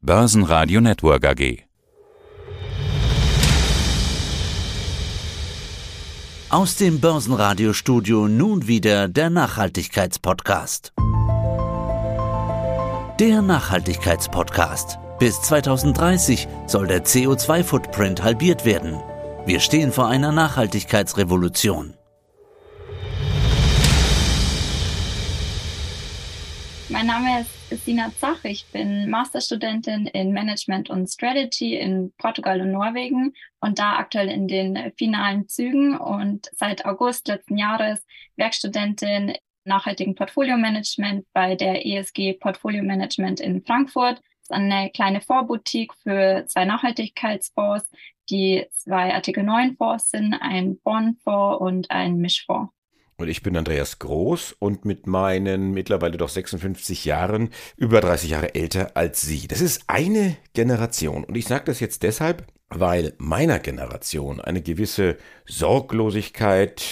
Börsenradio Network AG. Aus dem Börsenradiostudio nun wieder der Nachhaltigkeitspodcast. Der Nachhaltigkeitspodcast. Bis 2030 soll der CO2-Footprint halbiert werden. Wir stehen vor einer Nachhaltigkeitsrevolution. Mein Name ist Sina Zach. Ich bin Masterstudentin in Management und Strategy in Portugal und Norwegen und da aktuell in den finalen Zügen und seit August letzten Jahres Werkstudentin nachhaltigen Portfolio Management bei der ESG Portfolio Management in Frankfurt. Das ist eine kleine Vorboutique für zwei Nachhaltigkeitsfonds, die zwei Artikel 9 Fonds sind, ein Bondfonds und ein Mischfonds. Und ich bin Andreas Groß und mit meinen mittlerweile doch 56 Jahren über 30 Jahre älter als Sie. Das ist eine Generation. Und ich sage das jetzt deshalb, weil meiner Generation eine gewisse Sorglosigkeit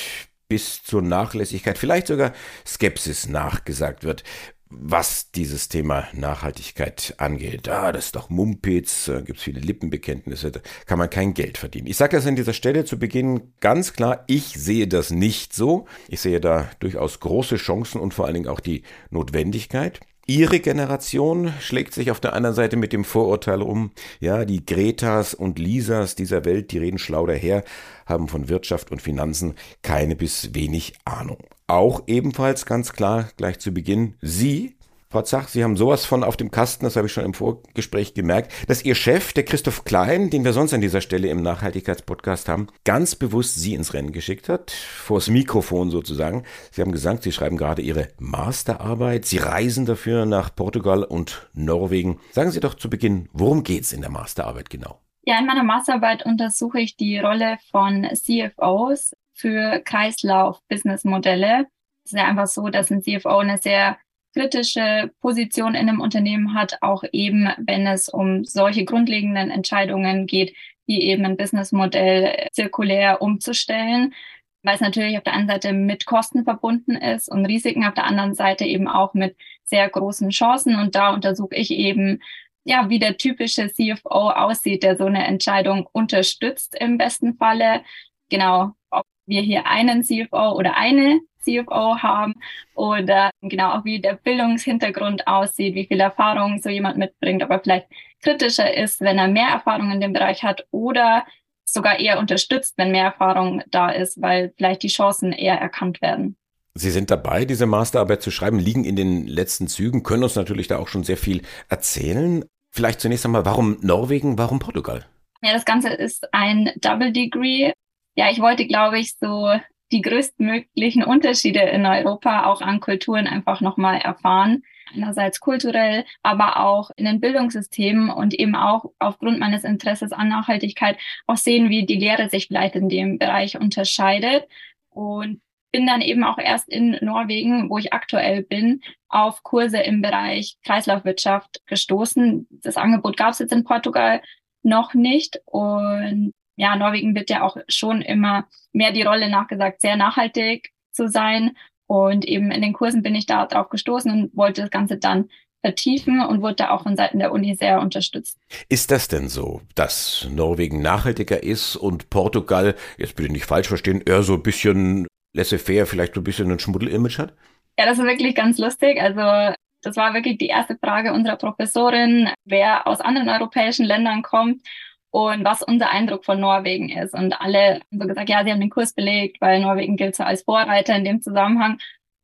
bis zur Nachlässigkeit, vielleicht sogar Skepsis nachgesagt wird was dieses Thema Nachhaltigkeit angeht. Ah, das ist doch Mumpitz, äh, gibt es viele Lippenbekenntnisse, da kann man kein Geld verdienen. Ich sage das an dieser Stelle zu Beginn ganz klar, ich sehe das nicht so. Ich sehe da durchaus große Chancen und vor allen Dingen auch die Notwendigkeit. Ihre Generation schlägt sich auf der anderen Seite mit dem Vorurteil um, ja, die Gretas und Lisas dieser Welt, die reden schlau daher, haben von Wirtschaft und Finanzen keine bis wenig Ahnung. Auch ebenfalls ganz klar gleich zu Beginn, Sie Frau Zach, Sie haben sowas von auf dem Kasten, das habe ich schon im Vorgespräch gemerkt, dass Ihr Chef, der Christoph Klein, den wir sonst an dieser Stelle im Nachhaltigkeitspodcast haben, ganz bewusst Sie ins Rennen geschickt hat, vors Mikrofon sozusagen. Sie haben gesagt, Sie schreiben gerade Ihre Masterarbeit, Sie reisen dafür nach Portugal und Norwegen. Sagen Sie doch zu Beginn, worum geht es in der Masterarbeit genau? Ja, in meiner Masterarbeit untersuche ich die Rolle von CFOs für Kreislauf-Business-Modelle. Es ist ja einfach so, dass ein CFO eine sehr kritische Position in einem Unternehmen hat, auch eben, wenn es um solche grundlegenden Entscheidungen geht, wie eben ein Businessmodell zirkulär umzustellen, weil es natürlich auf der einen Seite mit Kosten verbunden ist und Risiken, auf der anderen Seite eben auch mit sehr großen Chancen. Und da untersuche ich eben, ja, wie der typische CFO aussieht, der so eine Entscheidung unterstützt im besten Falle. Genau, ob wir hier einen CFO oder eine CFO haben oder genau auch wie der Bildungshintergrund aussieht, wie viel Erfahrung so jemand mitbringt, aber vielleicht kritischer ist, wenn er mehr Erfahrung in dem Bereich hat oder sogar eher unterstützt, wenn mehr Erfahrung da ist, weil vielleicht die Chancen eher erkannt werden. Sie sind dabei, diese Masterarbeit zu schreiben, liegen in den letzten Zügen, können uns natürlich da auch schon sehr viel erzählen. Vielleicht zunächst einmal, warum Norwegen, warum Portugal? Ja, das Ganze ist ein Double Degree. Ja, ich wollte, glaube ich, so die größtmöglichen Unterschiede in Europa auch an Kulturen einfach nochmal erfahren. Einerseits kulturell, aber auch in den Bildungssystemen und eben auch aufgrund meines Interesses an Nachhaltigkeit auch sehen, wie die Lehre sich vielleicht in dem Bereich unterscheidet. Und bin dann eben auch erst in Norwegen, wo ich aktuell bin, auf Kurse im Bereich Kreislaufwirtschaft gestoßen. Das Angebot gab es jetzt in Portugal noch nicht und ja, Norwegen wird ja auch schon immer mehr die Rolle nachgesagt, sehr nachhaltig zu sein. Und eben in den Kursen bin ich da drauf gestoßen und wollte das Ganze dann vertiefen und wurde da auch von Seiten der Uni sehr unterstützt. Ist das denn so, dass Norwegen nachhaltiger ist und Portugal, jetzt bitte nicht falsch verstehen, eher so ein bisschen laissez-faire, vielleicht so ein bisschen ein Schmuddel-Image hat? Ja, das ist wirklich ganz lustig. Also das war wirklich die erste Frage unserer Professorin, wer aus anderen europäischen Ländern kommt und was unser Eindruck von Norwegen ist. Und alle haben so gesagt, ja, sie haben den Kurs belegt, weil Norwegen gilt so als Vorreiter in dem Zusammenhang.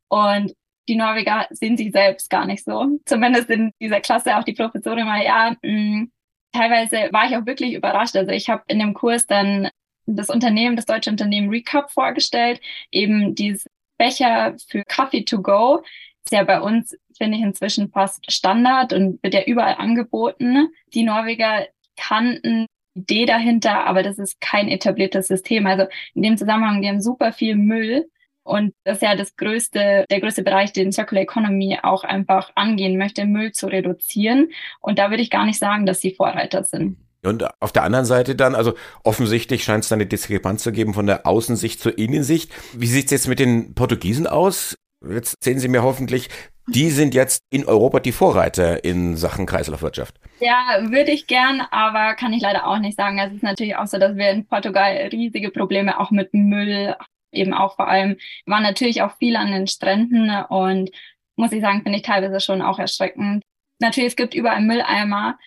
Und die Norweger sehen sich selbst gar nicht so. Zumindest in dieser Klasse auch die Professorin mal, ja, mh, mm, teilweise war ich auch wirklich überrascht. Also ich habe in dem Kurs dann das Unternehmen, das deutsche Unternehmen Recap vorgestellt, eben dieses Becher für Coffee to go. Ist ja bei uns, finde ich, inzwischen fast Standard und wird ja überall angeboten. Die Norweger kannten Idee dahinter, aber das ist kein etabliertes System. Also in dem Zusammenhang, die haben super viel Müll und das ist ja das größte, der größte Bereich, den Circular Economy auch einfach angehen möchte, Müll zu reduzieren. Und da würde ich gar nicht sagen, dass sie Vorreiter sind. Und auf der anderen Seite dann, also offensichtlich scheint es da eine Diskrepanz zu geben von der Außensicht zur Innensicht. Wie sieht es jetzt mit den Portugiesen aus? Jetzt sehen Sie mir hoffentlich, Die sind jetzt in Europa die Vorreiter in Sachen Kreislaufwirtschaft. Ja, würde ich gern, aber kann ich leider auch nicht sagen. Es ist natürlich auch so, dass wir in Portugal riesige Probleme auch mit Müll, eben auch vor allem, waren natürlich auch viel an den Stränden und muss ich sagen, finde ich teilweise schon auch erschreckend. Natürlich, es gibt überall Mülleimer,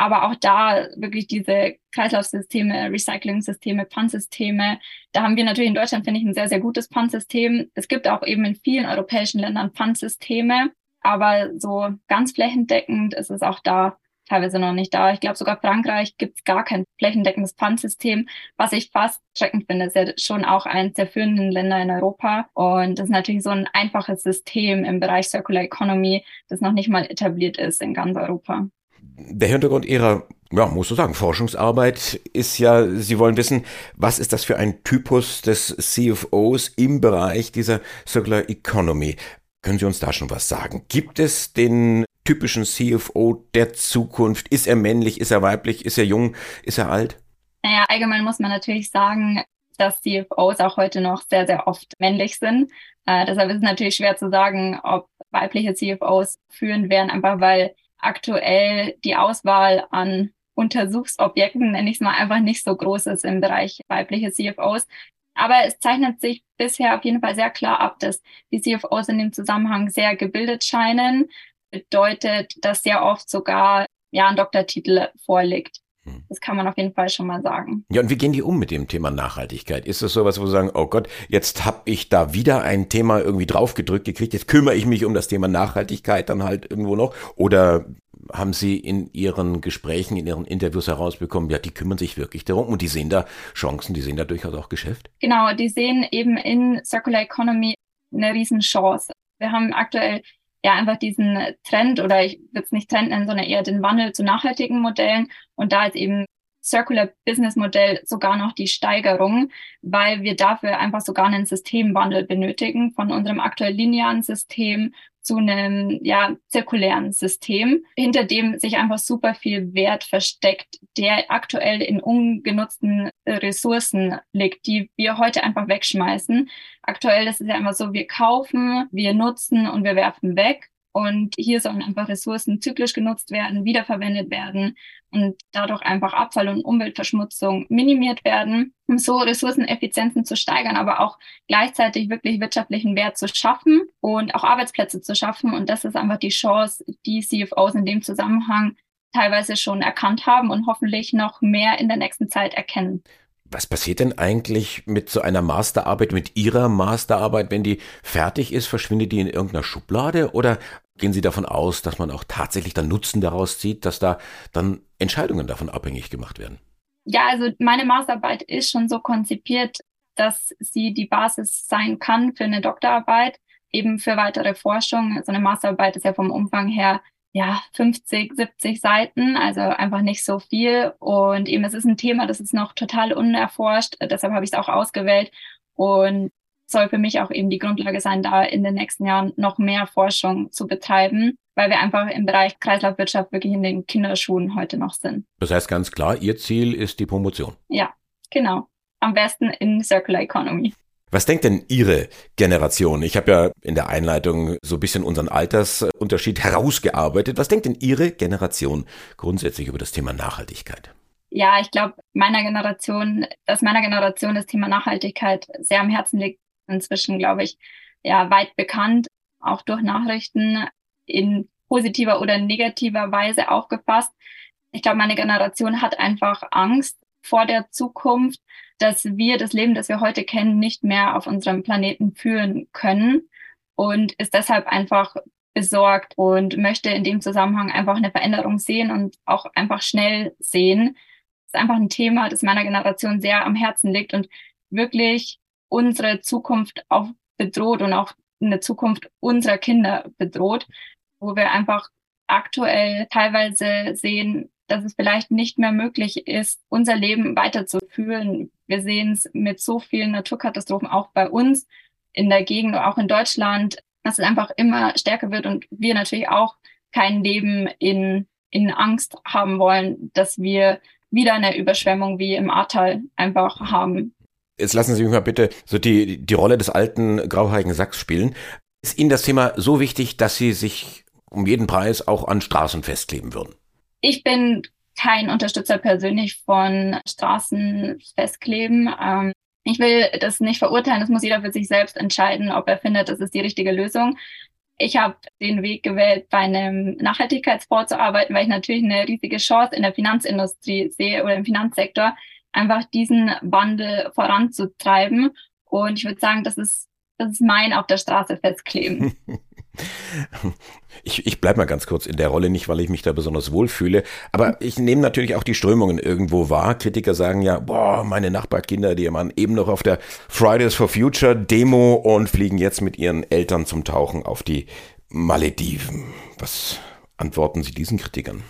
aber auch da wirklich diese Kreislaufsysteme, Recycling-Systeme, Pfandsysteme, da haben wir natürlich in Deutschland, finde ich, ein sehr, sehr gutes Pfandsystem. Es gibt auch eben in vielen europäischen Ländern Pfandsysteme, aber so ganz flächendeckend ist es auch da teilweise noch nicht da. Ich glaube, sogar Frankreich gibt es gar kein flächendeckendes Pfandsystem, was ich fast schreckend finde. Das ist ja schon auch eines der führenden Länder in Europa. Und das ist natürlich so ein einfaches System im Bereich Circular Economy, das noch nicht mal etabliert ist in ganz Europa. Der Hintergrund Ihrer, ja, muss du sagen, Forschungsarbeit ist ja, Sie wollen wissen, was ist das für ein Typus des CFOs im Bereich dieser Circular Economy? Können Sie uns da schon was sagen? Gibt es den typischen CFO der Zukunft? Ist er männlich? Ist er weiblich? Ist er jung? Ist er alt? Naja, allgemein muss man natürlich sagen, dass CFOs auch heute noch sehr, sehr oft männlich sind. Äh, deshalb ist es natürlich schwer zu sagen, ob weibliche CFOs führen werden, einfach weil aktuell die Auswahl an Untersuchsobjekten, nenne ich es mal, einfach nicht so groß ist im Bereich weibliche CFOs. Aber es zeichnet sich bisher auf jeden Fall sehr klar ab, dass die CFOs in dem Zusammenhang sehr gebildet scheinen. Bedeutet, dass sehr oft sogar ja ein Doktortitel vorliegt. Hm. Das kann man auf jeden Fall schon mal sagen. Ja, und wie gehen die um mit dem Thema Nachhaltigkeit? Ist das sowas, wo sie sagen, oh Gott, jetzt habe ich da wieder ein Thema irgendwie draufgedrückt gekriegt, jetzt kümmere ich mich um das Thema Nachhaltigkeit dann halt irgendwo noch? Oder haben Sie in Ihren Gesprächen, in Ihren Interviews herausbekommen, ja, die kümmern sich wirklich darum und die sehen da Chancen, die sehen da durchaus auch Geschäft? Genau, die sehen eben in Circular Economy eine Riesenchance. Wir haben aktuell ja einfach diesen Trend oder ich würde es nicht Trend nennen, sondern eher den Wandel zu nachhaltigen Modellen. Und da ist eben Circular Business Modell sogar noch die Steigerung, weil wir dafür einfach sogar einen Systemwandel benötigen von unserem aktuell linearen System zu einem ja zirkulären System, hinter dem sich einfach super viel Wert versteckt, der aktuell in ungenutzten Ressourcen liegt, die wir heute einfach wegschmeißen. Aktuell ist es ja immer so, wir kaufen, wir nutzen und wir werfen weg. Und hier sollen einfach Ressourcen zyklisch genutzt werden, wiederverwendet werden und dadurch einfach Abfall- und Umweltverschmutzung minimiert werden, um so Ressourceneffizienzen zu steigern, aber auch gleichzeitig wirklich wirtschaftlichen Wert zu schaffen und auch Arbeitsplätze zu schaffen. Und das ist einfach die Chance, die CFOs in dem Zusammenhang teilweise schon erkannt haben und hoffentlich noch mehr in der nächsten Zeit erkennen. Was passiert denn eigentlich mit so einer Masterarbeit, mit Ihrer Masterarbeit, wenn die fertig ist? Verschwindet die in irgendeiner Schublade oder gehen Sie davon aus, dass man auch tatsächlich dann Nutzen daraus zieht, dass da dann Entscheidungen davon abhängig gemacht werden? Ja, also meine Masterarbeit ist schon so konzipiert, dass sie die Basis sein kann für eine Doktorarbeit, eben für weitere Forschung. So eine Masterarbeit ist ja vom Umfang her ja, 50, 70 Seiten, also einfach nicht so viel. Und eben, es ist ein Thema, das ist noch total unerforscht. Deshalb habe ich es auch ausgewählt und soll für mich auch eben die Grundlage sein, da in den nächsten Jahren noch mehr Forschung zu betreiben, weil wir einfach im Bereich Kreislaufwirtschaft wirklich in den Kinderschuhen heute noch sind. Das heißt ganz klar, Ihr Ziel ist die Promotion. Ja, genau. Am besten in Circular Economy. Was denkt denn Ihre Generation? Ich habe ja in der Einleitung so ein bisschen unseren Altersunterschied herausgearbeitet. Was denkt denn Ihre Generation grundsätzlich über das Thema Nachhaltigkeit? Ja, ich glaube, meiner Generation, dass meiner Generation das Thema Nachhaltigkeit sehr am Herzen liegt, inzwischen, glaube ich, ja, weit bekannt, auch durch Nachrichten in positiver oder negativer Weise aufgefasst. Ich glaube, meine Generation hat einfach Angst vor der Zukunft, dass wir das Leben, das wir heute kennen, nicht mehr auf unserem Planeten führen können und ist deshalb einfach besorgt und möchte in dem Zusammenhang einfach eine Veränderung sehen und auch einfach schnell sehen. Das ist einfach ein Thema, das meiner Generation sehr am Herzen liegt und wirklich unsere Zukunft auch bedroht und auch eine Zukunft unserer Kinder bedroht, wo wir einfach aktuell teilweise sehen, dass es vielleicht nicht mehr möglich ist, unser Leben weiterzuführen. Wir sehen es mit so vielen Naturkatastrophen auch bei uns in der Gegend, auch in Deutschland, dass es einfach immer stärker wird und wir natürlich auch kein Leben in, in Angst haben wollen, dass wir wieder eine Überschwemmung wie im Ahrtal einfach haben. Jetzt lassen Sie mich mal bitte so die, die Rolle des alten grauhaarigen Sachs spielen. Ist Ihnen das Thema so wichtig, dass Sie sich um jeden Preis auch an Straßen festkleben würden? Ich bin kein Unterstützer persönlich von Straßen festkleben. Ähm, ich will das nicht verurteilen, das muss jeder für sich selbst entscheiden, ob er findet, das ist die richtige Lösung. Ich habe den Weg gewählt, bei einem Nachhaltigkeitsfonds zu arbeiten, weil ich natürlich eine riesige Chance in der Finanzindustrie sehe oder im Finanzsektor, einfach diesen Wandel voranzutreiben. Und ich würde sagen, das ist, das ist mein auf der Straße festkleben. Ich, ich bleibe mal ganz kurz in der Rolle, nicht weil ich mich da besonders wohlfühle, aber ich nehme natürlich auch die Strömungen irgendwo wahr. Kritiker sagen ja, boah, meine Nachbarkinder, die waren eben noch auf der Fridays for Future Demo und fliegen jetzt mit ihren Eltern zum Tauchen auf die Malediven. Was antworten Sie diesen Kritikern?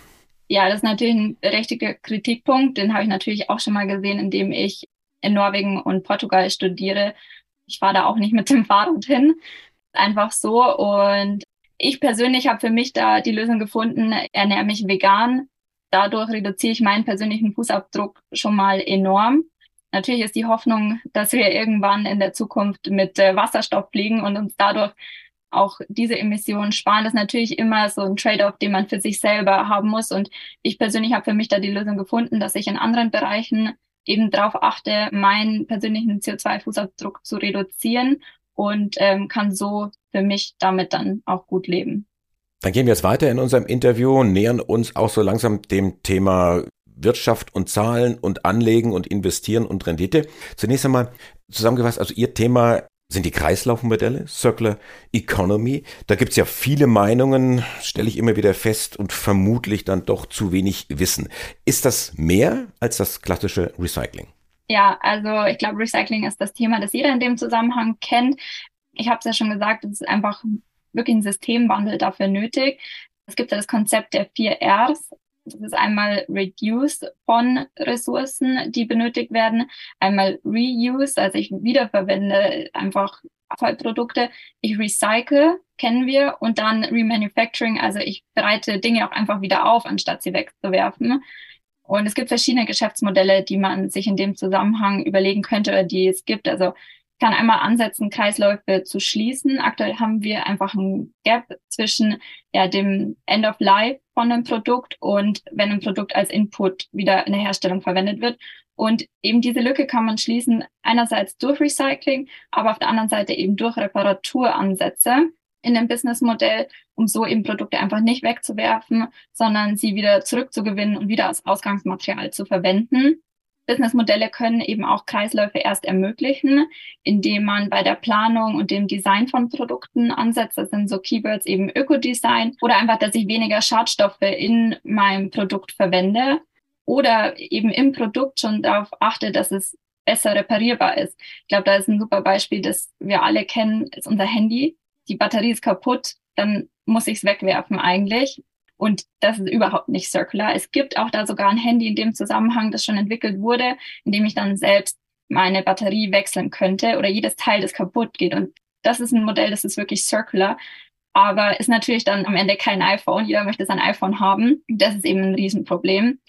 Ja, das ist natürlich ein richtiger Kritikpunkt. Den habe ich natürlich auch schon mal gesehen, indem ich in Norwegen und Portugal studiere. Ich fahre da auch nicht mit dem Fahrrad hin einfach so. Und ich persönlich habe für mich da die Lösung gefunden, ernähre mich vegan. Dadurch reduziere ich meinen persönlichen Fußabdruck schon mal enorm. Natürlich ist die Hoffnung, dass wir irgendwann in der Zukunft mit äh, Wasserstoff fliegen und uns dadurch auch diese Emissionen sparen. Das ist natürlich immer so ein Trade-off, den man für sich selber haben muss. Und ich persönlich habe für mich da die Lösung gefunden, dass ich in anderen Bereichen eben darauf achte, meinen persönlichen CO2-Fußabdruck zu reduzieren und ähm, kann so für mich damit dann auch gut leben. Dann gehen wir jetzt weiter in unserem Interview nähern uns auch so langsam dem Thema Wirtschaft und Zahlen und Anlegen und Investieren und Rendite. Zunächst einmal zusammengefasst, also Ihr Thema sind die Kreislaufmodelle, Circular Economy. Da gibt's ja viele Meinungen, stelle ich immer wieder fest und vermutlich dann doch zu wenig Wissen. Ist das mehr als das klassische Recycling? Ja, also ich glaube, Recycling ist das Thema, das jeder in dem Zusammenhang kennt. Ich habe es ja schon gesagt, es ist einfach wirklich ein Systemwandel dafür nötig. Es gibt ja das Konzept der vier Rs. Das ist einmal Reduce von Ressourcen, die benötigt werden, einmal Reuse, also ich wiederverwende einfach Abfallprodukte, ich recycle, kennen wir, und dann Remanufacturing, also ich bereite Dinge auch einfach wieder auf, anstatt sie wegzuwerfen. Und es gibt verschiedene Geschäftsmodelle, die man sich in dem Zusammenhang überlegen könnte oder die es gibt. Also ich kann einmal ansetzen, Kreisläufe zu schließen. Aktuell haben wir einfach ein Gap zwischen ja, dem End of Life von einem Produkt und wenn ein Produkt als Input wieder in der Herstellung verwendet wird. Und eben diese Lücke kann man schließen, einerseits durch Recycling, aber auf der anderen Seite eben durch Reparaturansätze in dem Businessmodell, um so eben Produkte einfach nicht wegzuwerfen, sondern sie wieder zurückzugewinnen und wieder als Ausgangsmaterial zu verwenden. Businessmodelle können eben auch Kreisläufe erst ermöglichen, indem man bei der Planung und dem Design von Produkten ansetzt. Das sind so Keywords eben Ökodesign oder einfach, dass ich weniger Schadstoffe in meinem Produkt verwende oder eben im Produkt schon darauf achte, dass es besser reparierbar ist. Ich glaube, da ist ein super Beispiel, das wir alle kennen, ist unser Handy die Batterie ist kaputt, dann muss ich es wegwerfen eigentlich. Und das ist überhaupt nicht circular. Es gibt auch da sogar ein Handy in dem Zusammenhang, das schon entwickelt wurde, in dem ich dann selbst meine Batterie wechseln könnte oder jedes Teil, das kaputt geht. Und das ist ein Modell, das ist wirklich circular. Aber ist natürlich dann am Ende kein iPhone. Jeder möchte sein iPhone haben. Das ist eben ein Riesenproblem.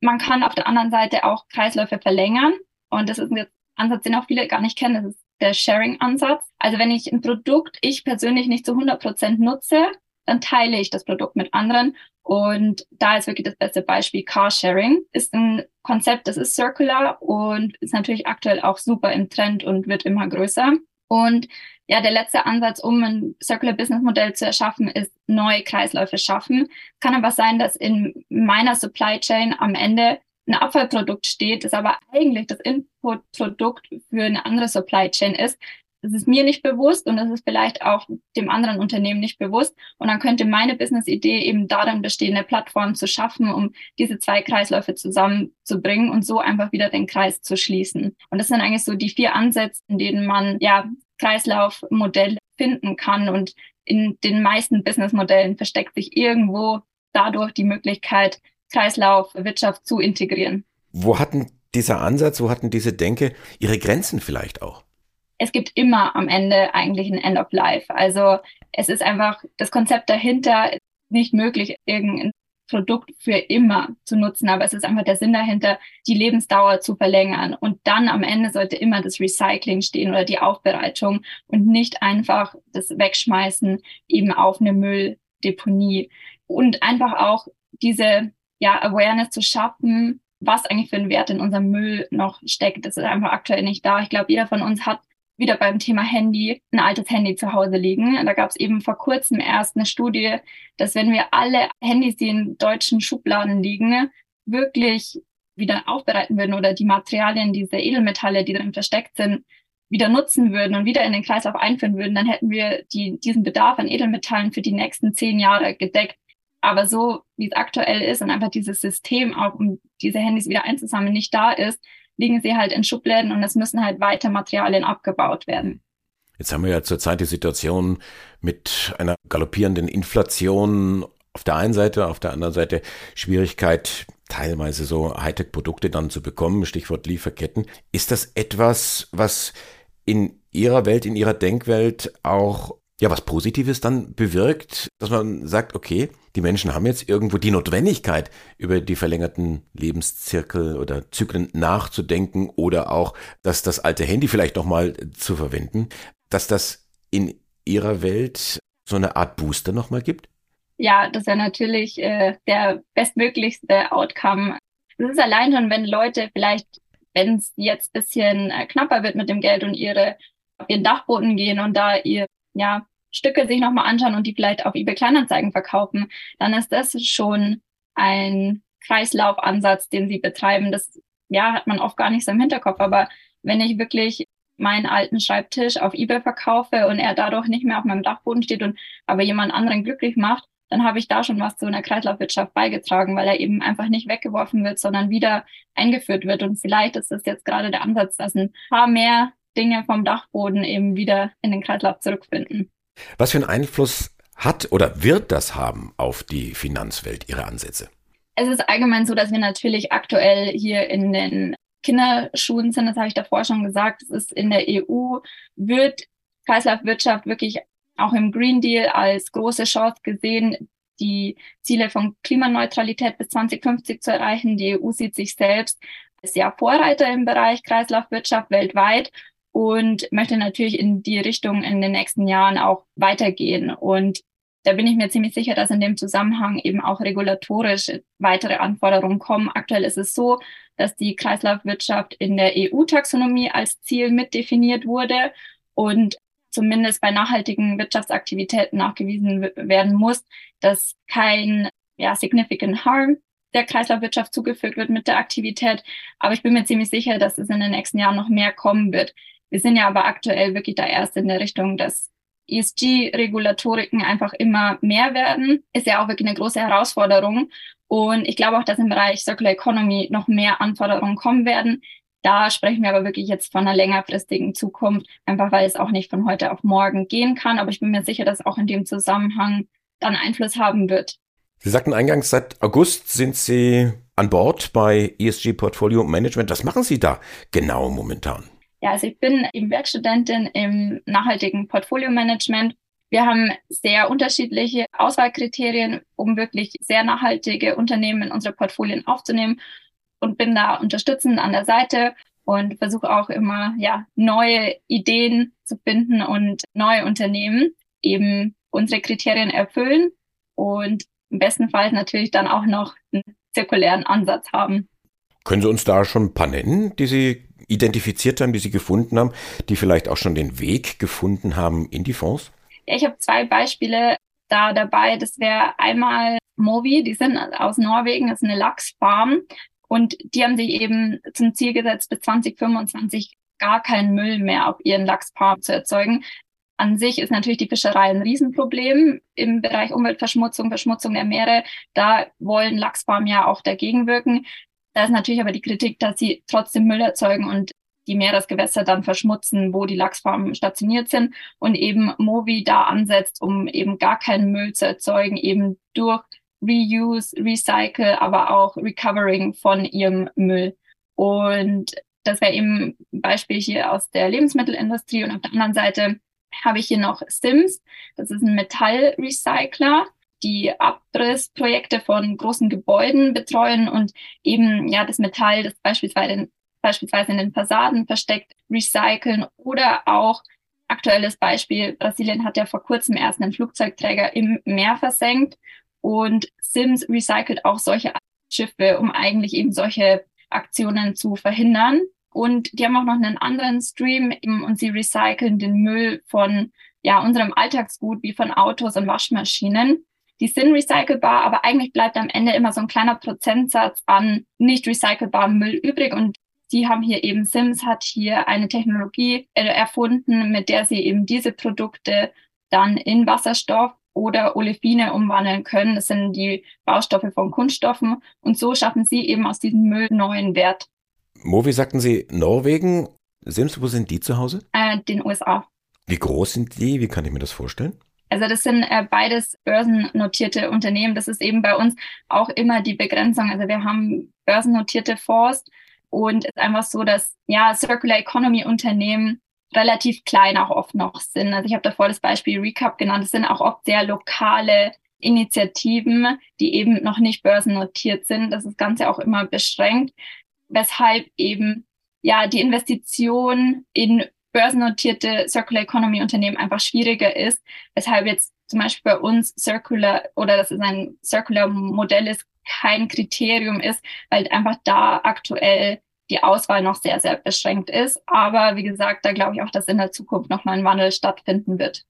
Man kann auf der anderen Seite auch Kreisläufe verlängern. Und das ist ein Ansatz, den auch viele gar nicht kennen. Das ist der Sharing-Ansatz. Also wenn ich ein Produkt ich persönlich nicht zu 100 Prozent nutze, dann teile ich das Produkt mit anderen. Und da ist wirklich das beste Beispiel Carsharing. Ist ein Konzept, das ist circular und ist natürlich aktuell auch super im Trend und wird immer größer. Und ja, der letzte Ansatz, um ein Circular Business Modell zu erschaffen, ist neue Kreisläufe schaffen. Kann aber sein, dass in meiner Supply Chain am Ende ein Abfallprodukt steht, das aber eigentlich das Inputprodukt für eine andere Supply Chain ist. Das ist mir nicht bewusst und das ist vielleicht auch dem anderen Unternehmen nicht bewusst. Und dann könnte meine Business-Idee eben darin bestehen, eine Plattform zu schaffen, um diese zwei Kreisläufe zusammenzubringen und so einfach wieder den Kreis zu schließen. Und das sind eigentlich so die vier Ansätze, in denen man ja Kreislaufmodelle finden kann. Und in den meisten Businessmodellen versteckt sich irgendwo dadurch die Möglichkeit, Kreislaufwirtschaft zu integrieren. Wo hatten dieser Ansatz, wo hatten diese Denke ihre Grenzen vielleicht auch? Es gibt immer am Ende eigentlich ein End of Life. Also es ist einfach das Konzept dahinter nicht möglich, irgendein Produkt für immer zu nutzen, aber es ist einfach der Sinn dahinter, die Lebensdauer zu verlängern. Und dann am Ende sollte immer das Recycling stehen oder die Aufbereitung und nicht einfach das Wegschmeißen eben auf eine Mülldeponie. Und einfach auch diese ja, Awareness zu schaffen, was eigentlich für ein Wert in unserem Müll noch steckt. Das ist einfach aktuell nicht da. Ich glaube, jeder von uns hat wieder beim Thema Handy ein altes Handy zu Hause liegen. Da gab es eben vor kurzem erst eine Studie, dass wenn wir alle Handys, die in deutschen Schubladen liegen, wirklich wieder aufbereiten würden oder die Materialien, diese Edelmetalle, die drin versteckt sind, wieder nutzen würden und wieder in den Kreislauf einführen würden, dann hätten wir die, diesen Bedarf an Edelmetallen für die nächsten zehn Jahre gedeckt. Aber so, wie es aktuell ist und einfach dieses System auch, um diese Handys wieder einzusammeln, nicht da ist, liegen sie halt in Schubläden und es müssen halt weiter Materialien abgebaut werden. Jetzt haben wir ja zurzeit die Situation mit einer galoppierenden Inflation auf der einen Seite, auf der anderen Seite Schwierigkeit, teilweise so Hightech-Produkte dann zu bekommen, Stichwort Lieferketten. Ist das etwas, was in Ihrer Welt, in Ihrer Denkwelt auch ja was Positives dann bewirkt, dass man sagt, okay, die Menschen haben jetzt irgendwo die Notwendigkeit, über die verlängerten Lebenszirkel oder Zyklen nachzudenken oder auch, dass das alte Handy vielleicht nochmal zu verwenden, dass das in ihrer Welt so eine Art Booster nochmal gibt? Ja, das wäre natürlich äh, der bestmöglichste Outcome. Es ist allein schon, wenn Leute vielleicht, wenn es jetzt bisschen äh, knapper wird mit dem Geld und ihre auf ihren Dachboden gehen und da ihr ja Stücke sich nochmal anschauen und die vielleicht auf eBay Kleinanzeigen verkaufen, dann ist das schon ein Kreislaufansatz, den sie betreiben. Das ja, hat man oft gar nicht so im Hinterkopf. Aber wenn ich wirklich meinen alten Schreibtisch auf eBay verkaufe und er dadurch nicht mehr auf meinem Dachboden steht und aber jemand anderen glücklich macht, dann habe ich da schon was zu einer Kreislaufwirtschaft beigetragen, weil er eben einfach nicht weggeworfen wird, sondern wieder eingeführt wird. Und vielleicht ist das jetzt gerade der Ansatz, dass ein paar mehr Dinge vom Dachboden eben wieder in den Kreislauf zurückfinden. Was für einen Einfluss hat oder wird das haben auf die Finanzwelt, Ihre Ansätze? Es ist allgemein so, dass wir natürlich aktuell hier in den Kinderschuhen sind, das habe ich davor schon gesagt, es ist in der EU, wird Kreislaufwirtschaft wirklich auch im Green Deal als große Chance gesehen, die Ziele von Klimaneutralität bis 2050 zu erreichen. Die EU sieht sich selbst als ja Vorreiter im Bereich Kreislaufwirtschaft weltweit und möchte natürlich in die Richtung in den nächsten Jahren auch weitergehen. Und da bin ich mir ziemlich sicher, dass in dem Zusammenhang eben auch regulatorisch weitere Anforderungen kommen. Aktuell ist es so, dass die Kreislaufwirtschaft in der EU-Taxonomie als Ziel mitdefiniert wurde und zumindest bei nachhaltigen Wirtschaftsaktivitäten nachgewiesen werden muss, dass kein ja, significant harm der Kreislaufwirtschaft zugefügt wird mit der Aktivität. Aber ich bin mir ziemlich sicher, dass es in den nächsten Jahren noch mehr kommen wird. Wir sind ja aber aktuell wirklich da erst in der Richtung, dass ESG-Regulatoriken einfach immer mehr werden. Ist ja auch wirklich eine große Herausforderung. Und ich glaube auch, dass im Bereich Circular Economy noch mehr Anforderungen kommen werden. Da sprechen wir aber wirklich jetzt von einer längerfristigen Zukunft, einfach weil es auch nicht von heute auf morgen gehen kann. Aber ich bin mir sicher, dass auch in dem Zusammenhang dann Einfluss haben wird. Sie sagten eingangs, seit August sind Sie an Bord bei ESG Portfolio Management. Was machen Sie da genau momentan? Ja, also ich bin eben Werkstudentin im nachhaltigen Portfolio-Management. Wir haben sehr unterschiedliche Auswahlkriterien, um wirklich sehr nachhaltige Unternehmen in unsere Portfolien aufzunehmen und bin da unterstützend an der Seite und versuche auch immer ja neue Ideen zu finden und neue Unternehmen eben unsere Kriterien erfüllen und im besten Fall natürlich dann auch noch einen zirkulären Ansatz haben. Können Sie uns da schon ein paar nennen, die Sie identifiziert haben, die Sie gefunden haben, die vielleicht auch schon den Weg gefunden haben in die Fonds? Ja, ich habe zwei Beispiele da dabei. Das wäre einmal Movi, die sind aus Norwegen, das ist eine Lachsfarm und die haben sich eben zum Ziel gesetzt, bis 2025 gar keinen Müll mehr auf ihren Lachsfarmen zu erzeugen. An sich ist natürlich die Fischerei ein Riesenproblem im Bereich Umweltverschmutzung, Verschmutzung der Meere. Da wollen Lachsfarmen ja auch dagegen wirken. Da ist natürlich aber die Kritik, dass sie trotzdem Müll erzeugen und die Meeresgewässer dann verschmutzen, wo die Lachsfarmen stationiert sind und eben Movi da ansetzt, um eben gar keinen Müll zu erzeugen, eben durch Reuse, Recycle, aber auch Recovering von ihrem Müll. Und das wäre eben ein Beispiel hier aus der Lebensmittelindustrie. Und auf der anderen Seite habe ich hier noch Sims. Das ist ein Metallrecycler die Abrissprojekte von großen Gebäuden betreuen und eben ja das Metall, das beispielsweise, beispielsweise in den Fassaden versteckt, recyceln oder auch aktuelles Beispiel, Brasilien hat ja vor kurzem erst einen Flugzeugträger im Meer versenkt und Sims recycelt auch solche Schiffe, um eigentlich eben solche Aktionen zu verhindern. Und die haben auch noch einen anderen Stream und sie recyceln den Müll von ja, unserem Alltagsgut wie von Autos und Waschmaschinen. Die sind recycelbar, aber eigentlich bleibt am Ende immer so ein kleiner Prozentsatz an nicht recycelbarem Müll übrig. Und die haben hier eben, Sims hat hier eine Technologie erfunden, mit der sie eben diese Produkte dann in Wasserstoff oder Olefine umwandeln können. Das sind die Baustoffe von Kunststoffen. Und so schaffen sie eben aus diesem Müll neuen Wert. Movi, sagten Sie Norwegen. Sims, wo sind die zu Hause? Äh, den USA. Wie groß sind die? Wie kann ich mir das vorstellen? Also das sind äh, beides börsennotierte Unternehmen. Das ist eben bei uns auch immer die Begrenzung. Also wir haben börsennotierte Fonds und es ist einfach so, dass ja Circular Economy Unternehmen relativ klein auch oft noch sind. Also ich habe davor das Beispiel Recap genannt. Das sind auch oft sehr lokale Initiativen, die eben noch nicht börsennotiert sind. Das ist das Ganze auch immer beschränkt, weshalb eben ja die Investition in börsennotierte Circular Economy Unternehmen einfach schwieriger ist, weshalb jetzt zum Beispiel bei uns Circular oder das ist ein Circular Modell ist, kein Kriterium ist, weil einfach da aktuell die Auswahl noch sehr, sehr beschränkt ist. Aber wie gesagt, da glaube ich auch, dass in der Zukunft nochmal ein Wandel stattfinden wird.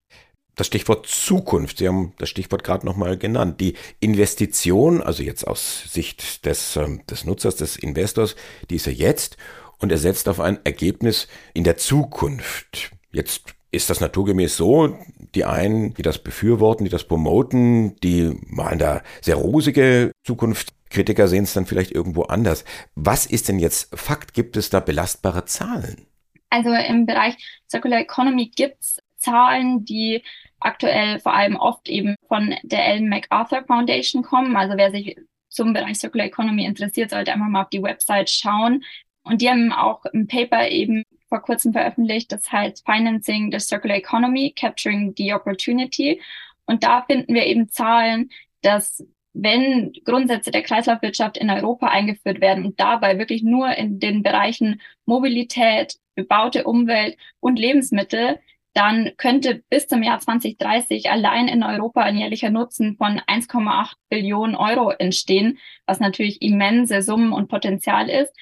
Das Stichwort Zukunft, Sie haben das Stichwort gerade nochmal genannt. Die Investition, also jetzt aus Sicht des, ähm, des Nutzers, des Investors, die ist ja jetzt und er setzt auf ein Ergebnis in der Zukunft. Jetzt ist das naturgemäß so, die einen, die das befürworten, die das promoten, die malen da sehr rosige Zukunft. Kritiker sehen es dann vielleicht irgendwo anders. Was ist denn jetzt Fakt? Gibt es da belastbare Zahlen? Also im Bereich Circular Economy gibt es Zahlen, die aktuell vor allem oft eben von der Ellen MacArthur Foundation kommen. Also wer sich zum Bereich Circular Economy interessiert, sollte einfach mal auf die Website schauen. Und die haben auch ein Paper eben vor kurzem veröffentlicht, das heißt Financing the Circular Economy, Capturing the Opportunity. Und da finden wir eben Zahlen, dass wenn Grundsätze der Kreislaufwirtschaft in Europa eingeführt werden und dabei wirklich nur in den Bereichen Mobilität, bebaute Umwelt und Lebensmittel, dann könnte bis zum Jahr 2030 allein in Europa ein jährlicher Nutzen von 1,8 Billionen Euro entstehen, was natürlich immense Summen und Potenzial ist.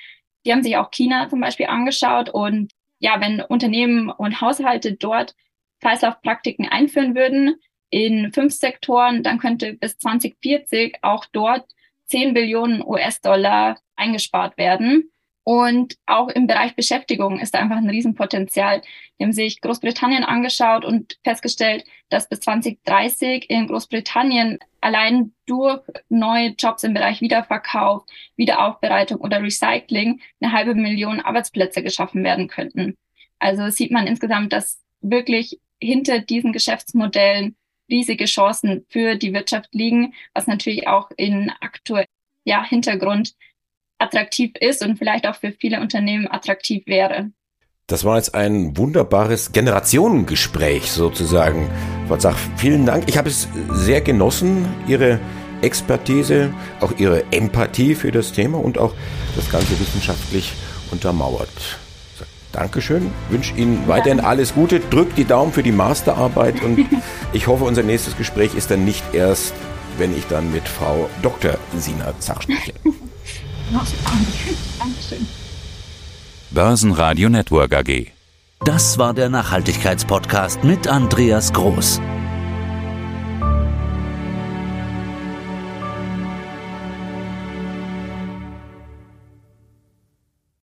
Die haben sich auch China zum Beispiel angeschaut und ja, wenn Unternehmen und Haushalte dort Kreislaufpraktiken einführen würden in fünf Sektoren, dann könnte bis 2040 auch dort 10 Billionen US-Dollar eingespart werden. Und auch im Bereich Beschäftigung ist da einfach ein Riesenpotenzial. Die haben sich Großbritannien angeschaut und festgestellt, dass bis 2030 in Großbritannien allein durch neue Jobs im Bereich Wiederverkauf, Wiederaufbereitung oder Recycling eine halbe Million Arbeitsplätze geschaffen werden könnten. Also sieht man insgesamt, dass wirklich hinter diesen Geschäftsmodellen riesige Chancen für die Wirtschaft liegen, was natürlich auch in aktuell ja, Hintergrund attraktiv ist und vielleicht auch für viele Unternehmen attraktiv wäre. Das war jetzt ein wunderbares Generationengespräch sozusagen. Zach, vielen Dank. Ich habe es sehr genossen, Ihre Expertise, auch Ihre Empathie für das Thema und auch das Ganze wissenschaftlich untermauert. Dankeschön, wünsche Ihnen weiterhin alles Gute, drückt die Daumen für die Masterarbeit und ich hoffe, unser nächstes Gespräch ist dann nicht erst, wenn ich dann mit Frau Dr. Sina Zach spreche. Dankeschön. Börsenradio Network AG. Das war der Nachhaltigkeitspodcast mit Andreas Groß.